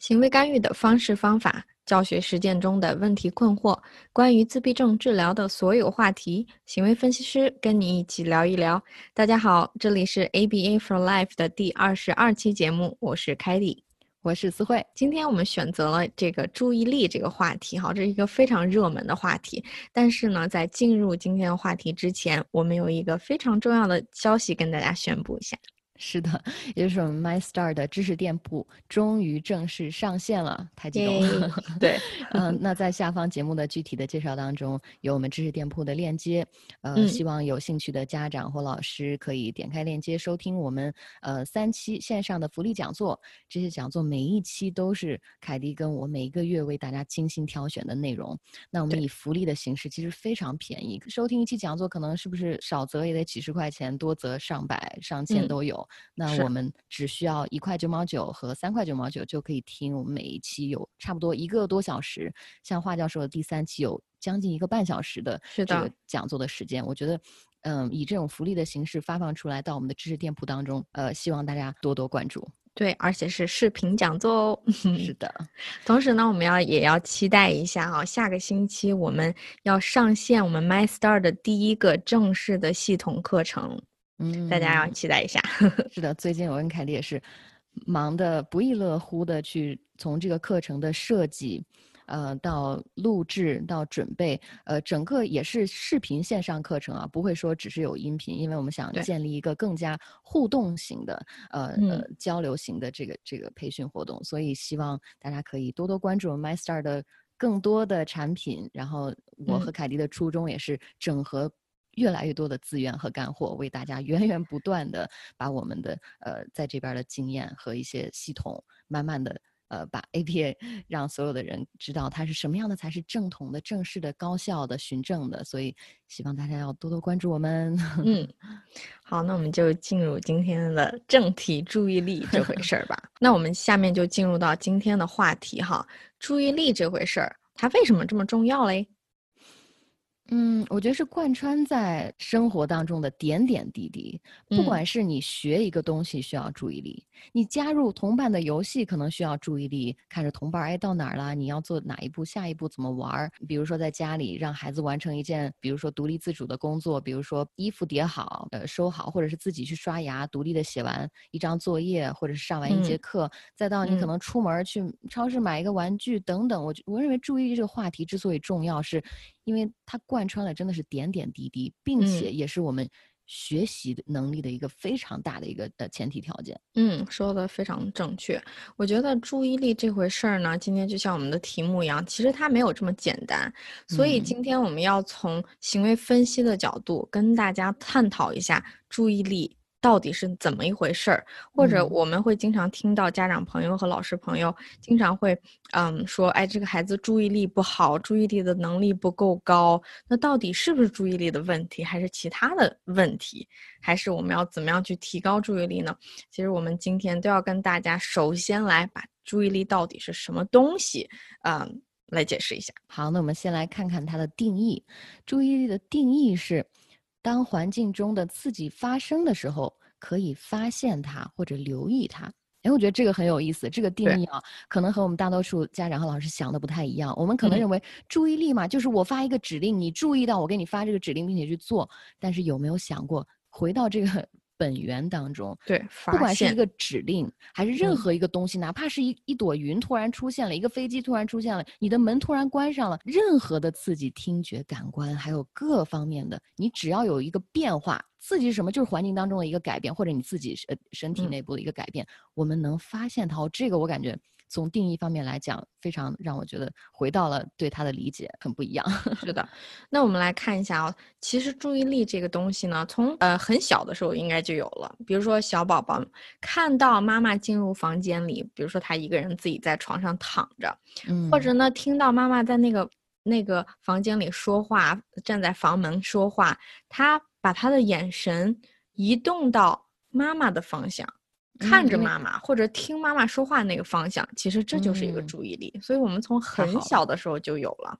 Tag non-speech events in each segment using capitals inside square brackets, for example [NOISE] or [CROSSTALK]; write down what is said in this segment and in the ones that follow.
行为干预的方式方法、教学实践中的问题困惑，关于自闭症治疗的所有话题，行为分析师跟你一起聊一聊。大家好，这里是 ABA for Life 的第二十二期节目，我是凯蒂，我是思慧。今天我们选择了这个注意力这个话题，哈，这是一个非常热门的话题。但是呢，在进入今天的话题之前，我们有一个非常重要的消息跟大家宣布一下。是的，也就是我们 MyStar 的知识店铺终于正式上线了，太激动了。[LAUGHS] 对，[LAUGHS] 嗯，那在下方节目的具体的介绍当中有我们知识店铺的链接，呃，希望有兴趣的家长或老师可以点开链接收听我们呃三期线上的福利讲座。这些讲座每一期都是凯迪跟我每一个月为大家精心挑选的内容。那我们以福利的形式，其实非常便宜，收听一期讲座可能是不是少则也得几十块钱，多则上百上千都有。那我们只需要一块九毛九和三块九毛九就可以听我们每一期有差不多一个多小时，像华教授的第三期有将近一个半小时的这个讲座的时间。我觉得，嗯，以这种福利的形式发放出来到我们的知识店铺当中，呃，希望大家多多关注。对，而且是视频讲座哦。[LAUGHS] 是的，同时呢，我们要也要期待一下哈，下个星期我们要上线我们 MyStar 的第一个正式的系统课程。嗯，大家要期待一下。[LAUGHS] 是的，最近我跟凯丽也是忙得不亦乐乎的去从这个课程的设计，呃，到录制到准备，呃，整个也是视频线上课程啊，不会说只是有音频，因为我们想建立一个更加互动型的，呃呃交流型的这个这个培训活动，所以希望大家可以多多关注 MyStar 的更多的产品。然后我和凯迪的初衷也是整合。越来越多的资源和干货，为大家源源不断的把我们的呃在这边的经验和一些系统，慢慢的呃把 APA 让所有的人知道它是什么样的才是正统的、正式的、高效的、循证的。所以希望大家要多多关注我们。[LAUGHS] 嗯，好，那我们就进入今天的正题，注意力这回事儿吧。那我们下面就进入到今天的话题哈，注意力这回事儿，它为什么这么重要嘞？嗯，我觉得是贯穿在生活当中的点点滴滴。不管是你学一个东西需要注意力，你加入同伴的游戏可能需要注意力，看着同伴哎到哪儿了，你要做哪一步，下一步怎么玩儿。比如说在家里让孩子完成一件，比如说独立自主的工作，比如说衣服叠好、呃收好，或者是自己去刷牙，独立的写完一张作业，或者是上完一节课，再到你可能出门去超市买一个玩具等等。我我认为注意力这个话题之所以重要，是。因为它贯穿了真的是点点滴滴，并且也是我们学习能力的一个非常大的一个呃前提条件。嗯，说的非常正确。我觉得注意力这回事儿呢，今天就像我们的题目一样，其实它没有这么简单。所以今天我们要从行为分析的角度跟大家探讨一下注意力。到底是怎么一回事儿？或者我们会经常听到家长朋友和老师朋友经常会，嗯，说，哎，这个孩子注意力不好，注意力的能力不够高。那到底是不是注意力的问题，还是其他的问题？还是我们要怎么样去提高注意力呢？其实我们今天都要跟大家首先来把注意力到底是什么东西，嗯，来解释一下。好，那我们先来看看它的定义。注意力的定义是。当环境中的刺激发生的时候，可以发现它或者留意它。哎，我觉得这个很有意思。这个定义啊，可能和我们大多数家长和老师想的不太一样。我们可能认为注意力嘛，就是我发一个指令，你注意到我给你发这个指令，并且去做。但是有没有想过，回到这个？本源当中，对，不管是一个指令，还是任何一个东西，哪怕是一一朵云突然出现了，一个飞机突然出现了，你的门突然关上了，任何的刺激，听觉、感官，还有各方面的，你只要有一个变化，刺激是什么？就是环境当中的一个改变，或者你自己身身体内部的一个改变，我们能发现它。这个我感觉。从定义方面来讲，非常让我觉得回到了对他的理解很不一样。[LAUGHS] 是的，那我们来看一下啊，其实注意力这个东西呢，从呃很小的时候应该就有了。比如说小宝宝看到妈妈进入房间里，比如说他一个人自己在床上躺着，或者呢听到妈妈在那个那个房间里说话，站在房门说话，他把他的眼神移动到妈妈的方向。看着妈妈或者听妈妈说话那个方向，其实这就是一个注意力。所以我们从很小的时候就有了。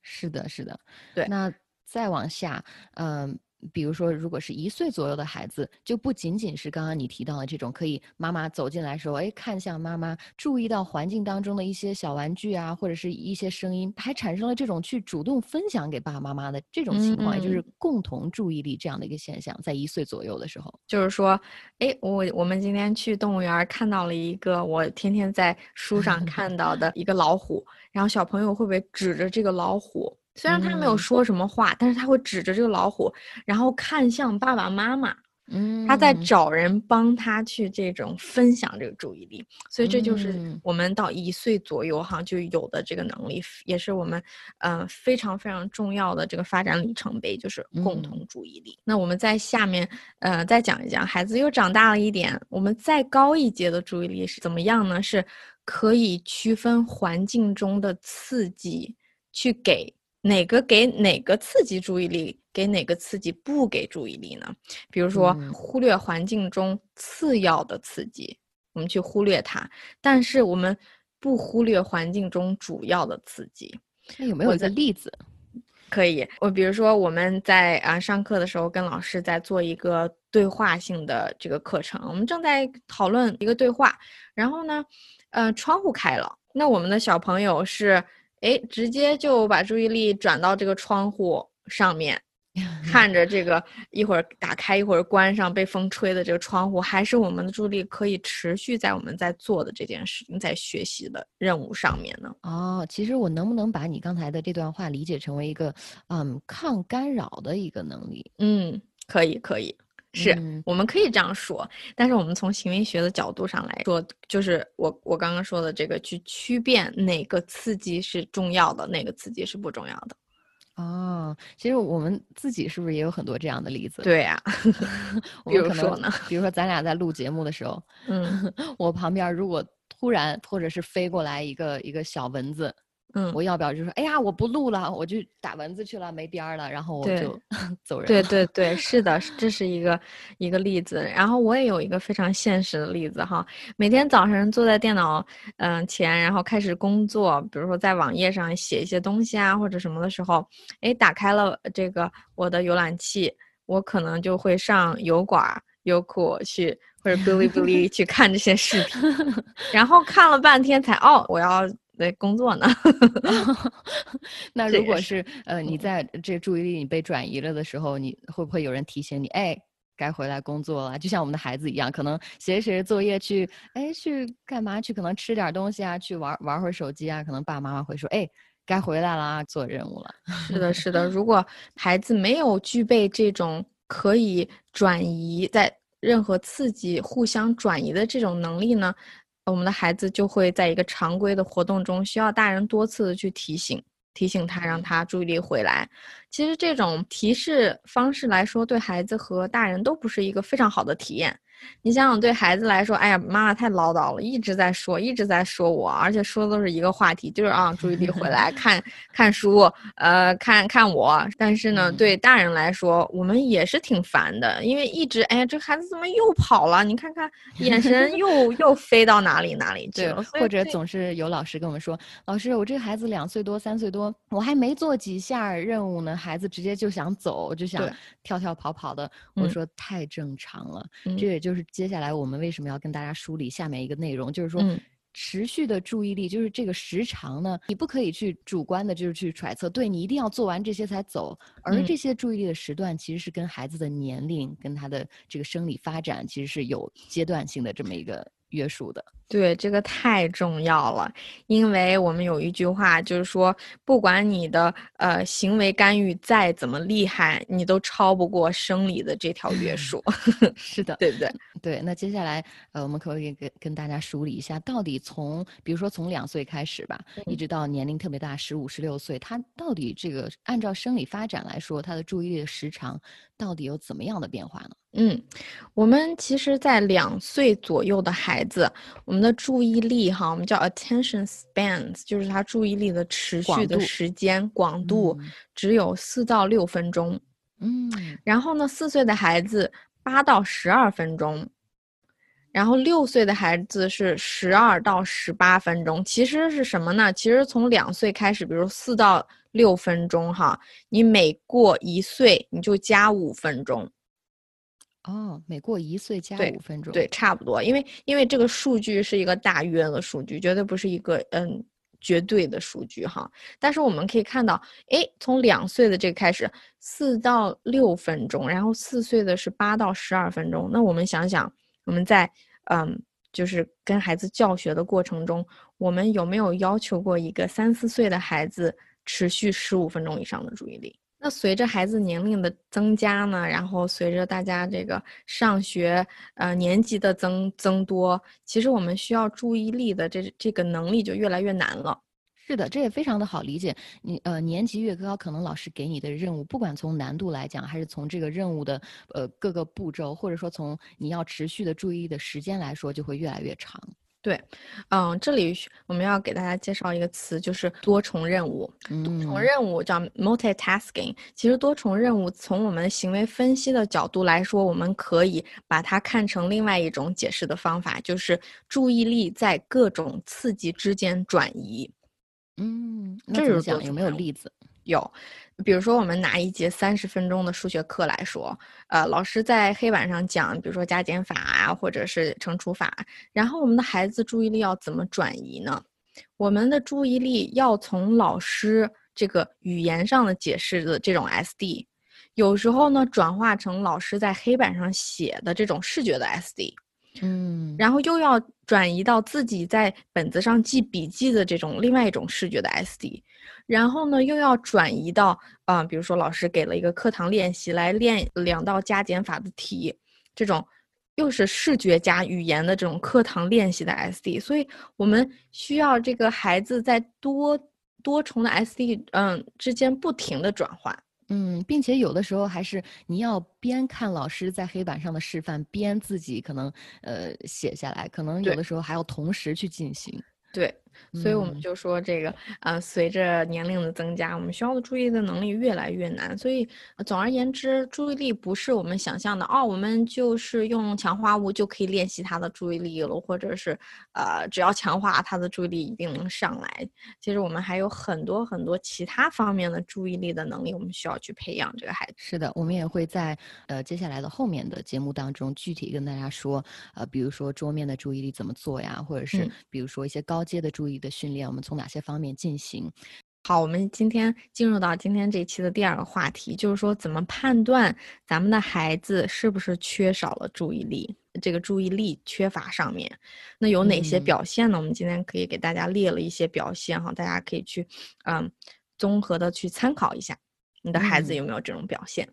是的，是的，对。那再往下，嗯，比如说，如果是一岁左右的孩子，就不仅仅是刚刚你提到的这种，可以妈妈走进来说，哎，看向妈妈，注意到环境当中的一些小玩具啊，或者是一些声音，还产生了这种去主动分享给爸爸妈妈的这种情况，也就是共同注意力这样的一个现象，在一岁左右的时候，就是说，哎，我我们今天去动物园看到了一个我天天在书上看到的一个老虎，然后小朋友会不会指着这个老虎？虽然他没有说什么话，但是他会指着这个老虎，然后看向爸爸妈妈。嗯，他在找人帮他去这种分享这个注意力，所以这就是我们到一岁左右哈就有的这个能力，也是我们呃非常非常重要的这个发展里程碑，就是共同注意力。那我们在下面呃再讲一讲，孩子又长大了一点，我们再高一阶的注意力是怎么样呢？是可以区分环境中的刺激去给。哪个给哪个刺激注意力，给哪个刺激不给注意力呢？比如说，忽略环境中次要的刺激，我们去忽略它，但是我们不忽略环境中主要的刺激。那有没有一个例子？可以，我比如说我们在啊上课的时候跟老师在做一个对话性的这个课程，我们正在讨论一个对话，然后呢，呃，窗户开了，那我们的小朋友是。哎，直接就把注意力转到这个窗户上面，[LAUGHS] 看着这个一会儿打开一会儿关上被风吹的这个窗户，还是我们的注意力可以持续在我们在做的这件事情、在学习的任务上面呢？哦，其实我能不能把你刚才的这段话理解成为一个，嗯，抗干扰的一个能力？嗯，可以，可以。是，我们可以这样说，但是我们从行为学的角度上来说，就是我我刚刚说的这个，去区辨哪个刺激是重要的，哪个刺激是不重要的。哦，其实我们自己是不是也有很多这样的例子？对呀，[LAUGHS] 比如说呢，比如说咱俩在录节目的时候，嗯，[LAUGHS] 我旁边如果突然或者是飞过来一个一个小蚊子。嗯，我要不要就说，哎呀，我不录了，我就打蚊子去了，没边儿了，然后我就 [LAUGHS] 走人。对对对，是的，这是一个一个例子。然后我也有一个非常现实的例子哈，每天早晨坐在电脑嗯前，然后开始工作，比如说在网页上写一些东西啊或者什么的时候，哎，打开了这个我的浏览器，我可能就会上油管、优酷去或者哔哩哔哩去看这些视频，然后看了半天才哦，我要。在工作呢，[LAUGHS] 那如果是呃你在这注意力你被转移了的时候，你会不会有人提醒你？哎，该回来工作了。就像我们的孩子一样，可能写写作业去，哎，去干嘛去？可能吃点东西啊，去玩玩会儿手机啊。可能爸爸妈妈会说，哎，该回来了，做任务了。是的，是的。如果孩子没有具备这种可以转移在任何刺激互相转移的这种能力呢？我们的孩子就会在一个常规的活动中，需要大人多次的去提醒，提醒他，让他注意力回来。其实这种提示方式来说，对孩子和大人都不是一个非常好的体验。你想想，对孩子来说，哎呀，妈妈太唠叨了，一直在说，一直在说我，而且说的都是一个话题，就是啊，注意力回来看看书，呃，看看我。但是呢，对大人来说，我们也是挺烦的，因为一直，哎呀，这孩子怎么又跑了？你看看，[LAUGHS] 眼神又又飞到哪里哪里去了？或者总是有老师跟我们说，老师，我这个孩子两岁多、三岁多，我还没做几下任务呢，孩子直接就想走，就想跳跳跑跑的。我说太正常了，这也就。就是接下来我们为什么要跟大家梳理下面一个内容？就是说，持续的注意力，就是这个时长呢，你不可以去主观的，就是去揣测，对你一定要做完这些才走。而这些注意力的时段，其实是跟孩子的年龄、跟他的这个生理发展，其实是有阶段性的这么一个约束的。对，这个太重要了，因为我们有一句话，就是说，不管你的呃行为干预再怎么厉害，你都超不过生理的这条约束。[LAUGHS] [LAUGHS] 是的，对不对？对。那接下来，呃，我们可不可以跟跟大家梳理一下，到底从比如说从两岁开始吧，一直到年龄特别大，十五、十六岁，他到底这个按照生理发展来说，他的注意力的时长到底有怎么样的变化呢？嗯，我们其实，在两岁左右的孩子，我们的注意力哈，我们叫 attention spans，就是他注意力的持续的时间广度只有四到六分钟。嗯，然后呢，四岁的孩子八到十二分钟，然后六岁的孩子是十二到十八分钟。其实是什么呢？其实从两岁开始，比如四到六分钟哈，你每过一岁你就加五分钟。哦，每过一岁加五分钟，对，差不多。因为因为这个数据是一个大约的数据，绝对不是一个嗯。绝对的数据哈，但是我们可以看到，哎，从两岁的这个开始，四到六分钟，然后四岁的是八到十二分钟。那我们想想，我们在嗯，就是跟孩子教学的过程中，我们有没有要求过一个三四岁的孩子持续十五分钟以上的注意力？那随着孩子年龄的增加呢，然后随着大家这个上学呃年级的增增多，其实我们需要注意力的这这个能力就越来越难了。是的，这也非常的好理解。你呃年级越高，可能老师给你的任务，不管从难度来讲，还是从这个任务的呃各个步骤，或者说从你要持续的注意的时间来说，就会越来越长。对，嗯，这里我们要给大家介绍一个词，就是多重任务。多重任务叫 multitasking。其实多重任务从我们行为分析的角度来说，我们可以把它看成另外一种解释的方法，就是注意力在各种刺激之间转移。嗯，这是讲有没有例子？有。比如说，我们拿一节三十分钟的数学课来说，呃，老师在黑板上讲，比如说加减法啊，或者是乘除法，然后我们的孩子注意力要怎么转移呢？我们的注意力要从老师这个语言上的解释的这种 SD，有时候呢转化成老师在黑板上写的这种视觉的 SD，嗯，然后又要转移到自己在本子上记笔记的这种另外一种视觉的 SD。然后呢，又要转移到啊，比如说老师给了一个课堂练习来练两道加减法的题，这种又是视觉加语言的这种课堂练习的 SD，所以我们需要这个孩子在多多重的 SD 嗯之间不停的转换，嗯，并且有的时候还是你要边看老师在黑板上的示范，边自己可能呃写下来，可能有的时候还要同时去进行，对。所以我们就说这个，呃，随着年龄的增加，我们需要的注意的能力越来越难。所以，总而言之，注意力不是我们想象的哦，我们就是用强化物就可以练习他的注意力了，或者是，呃，只要强化他的注意力一定能上来。其实我们还有很多很多其他方面的注意力的能力，我们需要去培养这个孩子。是的，我们也会在呃接下来的后面的节目当中具体跟大家说，呃，比如说桌面的注意力怎么做呀，或者是比如说一些高阶的注意。的训练，我们从哪些方面进行？好，我们今天进入到今天这期的第二个话题，就是说怎么判断咱们的孩子是不是缺少了注意力，这个注意力缺乏上面，那有哪些表现呢？我们今天可以给大家列了一些表现哈，大家可以去嗯综合的去参考一下，你的孩子有没有这种表现？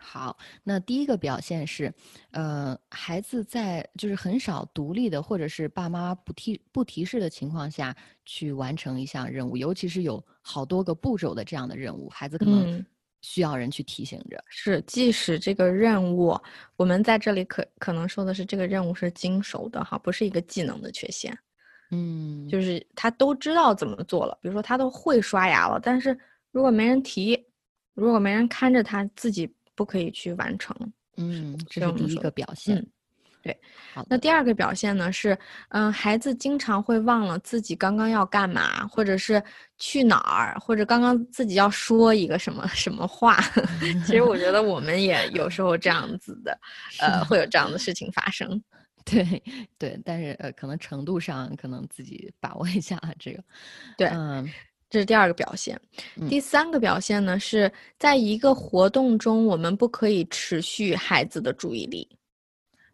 好，那第一个表现是，呃，孩子在就是很少独立的，或者是爸妈不提不提示的情况下去完成一项任务，尤其是有好多个步骤的这样的任务，孩子可能需要人去提醒着。是，即使这个任务，我们在这里可可能说的是这个任务是经手的哈，不是一个技能的缺陷。嗯，就是他都知道怎么做了，比如说他都会刷牙了，但是如果没人提，如果没人看着他自己。不可以去完成，嗯，这是第一个表现。对，好，那第二个表现呢是，嗯，孩子经常会忘了自己刚刚要干嘛，或者是去哪儿，或者刚刚自己要说一个什么 [LAUGHS] 什么话。其实我觉得我们也有时候这样子的，呃，会有这样的事情发生。[LAUGHS] 对，对，但是呃，可能程度上可能自己把握一下这个。对，嗯。这是第二个表现，第三个表现呢是在一个活动中，我们不可以持续孩子的注意力。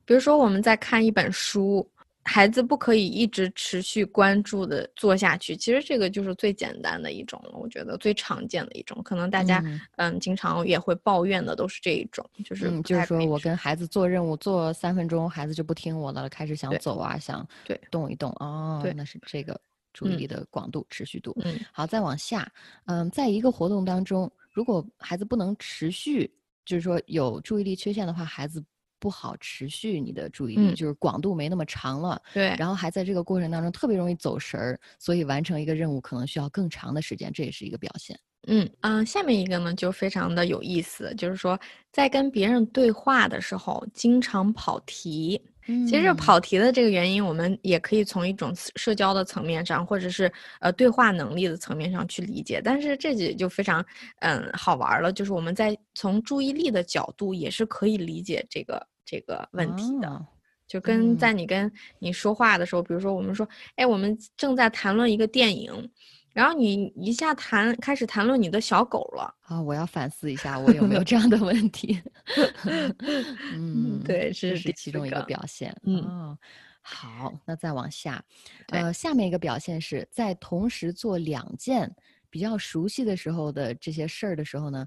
比如说，我们在看一本书，孩子不可以一直持续关注的做下去。其实这个就是最简单的一种了，我觉得最常见的一种，可能大家嗯经常也会抱怨的都是这一种，就是就是说我跟孩子做任务做三分钟，孩子就不听我的了，开始想走啊，想对动一动哦，那是这个。注意力的广度、持续度。嗯，好，再往下，嗯，在一个活动当中，如果孩子不能持续，就是说有注意力缺陷的话，孩子不好持续你的注意力，就是广度没那么长了。对，然后还在这个过程当中特别容易走神儿，所以完成一个任务可能需要更长的时间，这也是一个表现。嗯嗯，下面一个呢就非常的有意思，就是说在跟别人对话的时候经常跑题。其实跑题的这个原因，我们也可以从一种社交的层面上，或者是呃对话能力的层面上去理解。但是这也就非常嗯好玩了，就是我们在从注意力的角度也是可以理解这个这个问题的。就跟在你跟你说话的时候，比如说我们说，哎，我们正在谈论一个电影。然后你一下谈开始谈论你的小狗了啊！我要反思一下，我有没有这样的问题？[LAUGHS] 嗯，对，这是其中一个表现。嗯，好，那再往下，呃，下面一个表现是在同时做两件比较熟悉的时候的这些事儿的时候呢，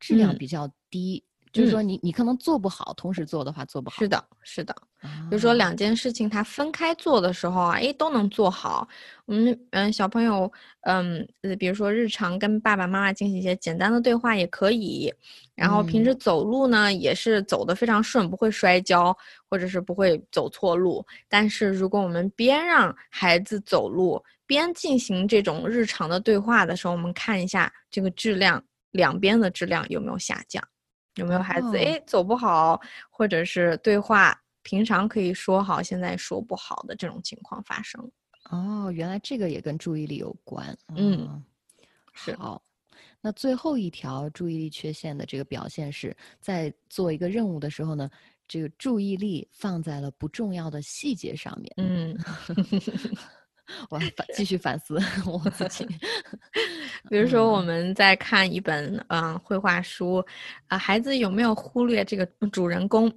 质量比较低。就是说，你你可能做不好，同时做的话做不好。是的，是的。比如说两件事情，它分开做的时候啊，哎，都能做好。我们嗯，小朋友嗯，比如说日常跟爸爸妈妈进行一些简单的对话也可以。然后平时走路呢，也是走得非常顺，不会摔跤，或者是不会走错路。但是如果我们边让孩子走路边进行这种日常的对话的时候，我们看一下这个质量，两边的质量有没有下降。有没有孩子哎走不好，或者是对话平常可以说好，现在说不好的这种情况发生？哦，原来这个也跟注意力有关。嗯，好。那最后一条注意力缺陷的这个表现是在做一个任务的时候呢，这个注意力放在了不重要的细节上面。嗯。[LAUGHS] 我反继续反思 [LAUGHS] 我自己，[LAUGHS] 比如说我们在看一本嗯绘画书，啊，孩子有没有忽略这个主人公，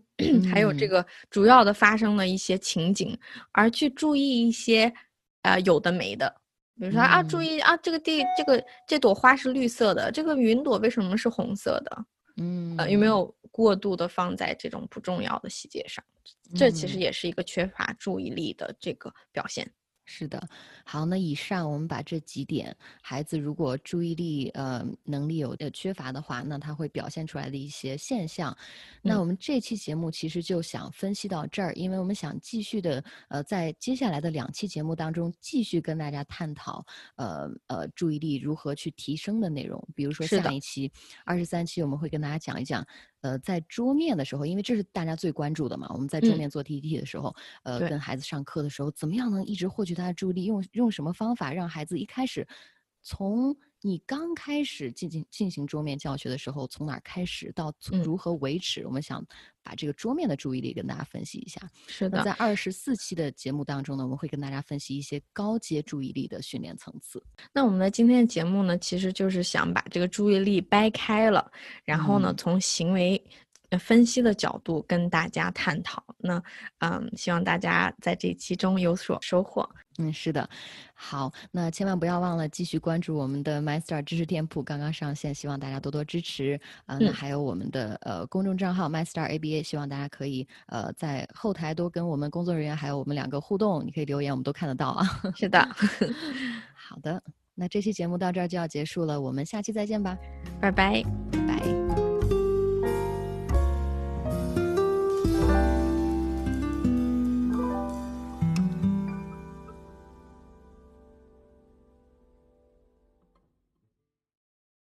还有这个主要的发生的一些情景，而去注意一些啊有的没的，比如说啊，注意啊这个地这个这朵花是绿色的，这个云朵为什么是红色的？嗯，呃，有没有过度的放在这种不重要的细节上？这其实也是一个缺乏注意力的这个表现。是的，好，那以上我们把这几点，孩子如果注意力呃能力有的缺乏的话，那他会表现出来的一些现象。那我们这期节目其实就想分析到这儿，因为我们想继续的呃在接下来的两期节目当中继续跟大家探讨呃呃注意力如何去提升的内容，比如说下一期二十三期我们会跟大家讲一讲。呃，在桌面的时候，因为这是大家最关注的嘛，我们在桌面做 PPT 的时候，呃，跟孩子上课的时候，怎么样能一直获取他的注意力？用用什么方法让孩子一开始从。你刚开始进行进行桌面教学的时候，从哪儿开始到如何维持？我们想把这个桌面的注意力跟大家分析一下。是的，在二十四期的节目当中呢，我们会跟大家分析一些高阶注意力的训练层次。那我们的今天的节目呢，其实就是想把这个注意力掰开了，然后呢，从行为。分析的角度跟大家探讨，那嗯，希望大家在这期中有所收获。嗯，是的，好，那千万不要忘了继续关注我们的 MyStar 知识店铺，刚刚上线，希望大家多多支持。啊，那还有我们的呃公众账号 MyStar ABA，希望大家可以呃在后台多跟我们工作人员还有我们两个互动，你可以留言，我们都看得到啊。是的，[LAUGHS] 好的，那这期节目到这儿就要结束了，我们下期再见吧，拜拜。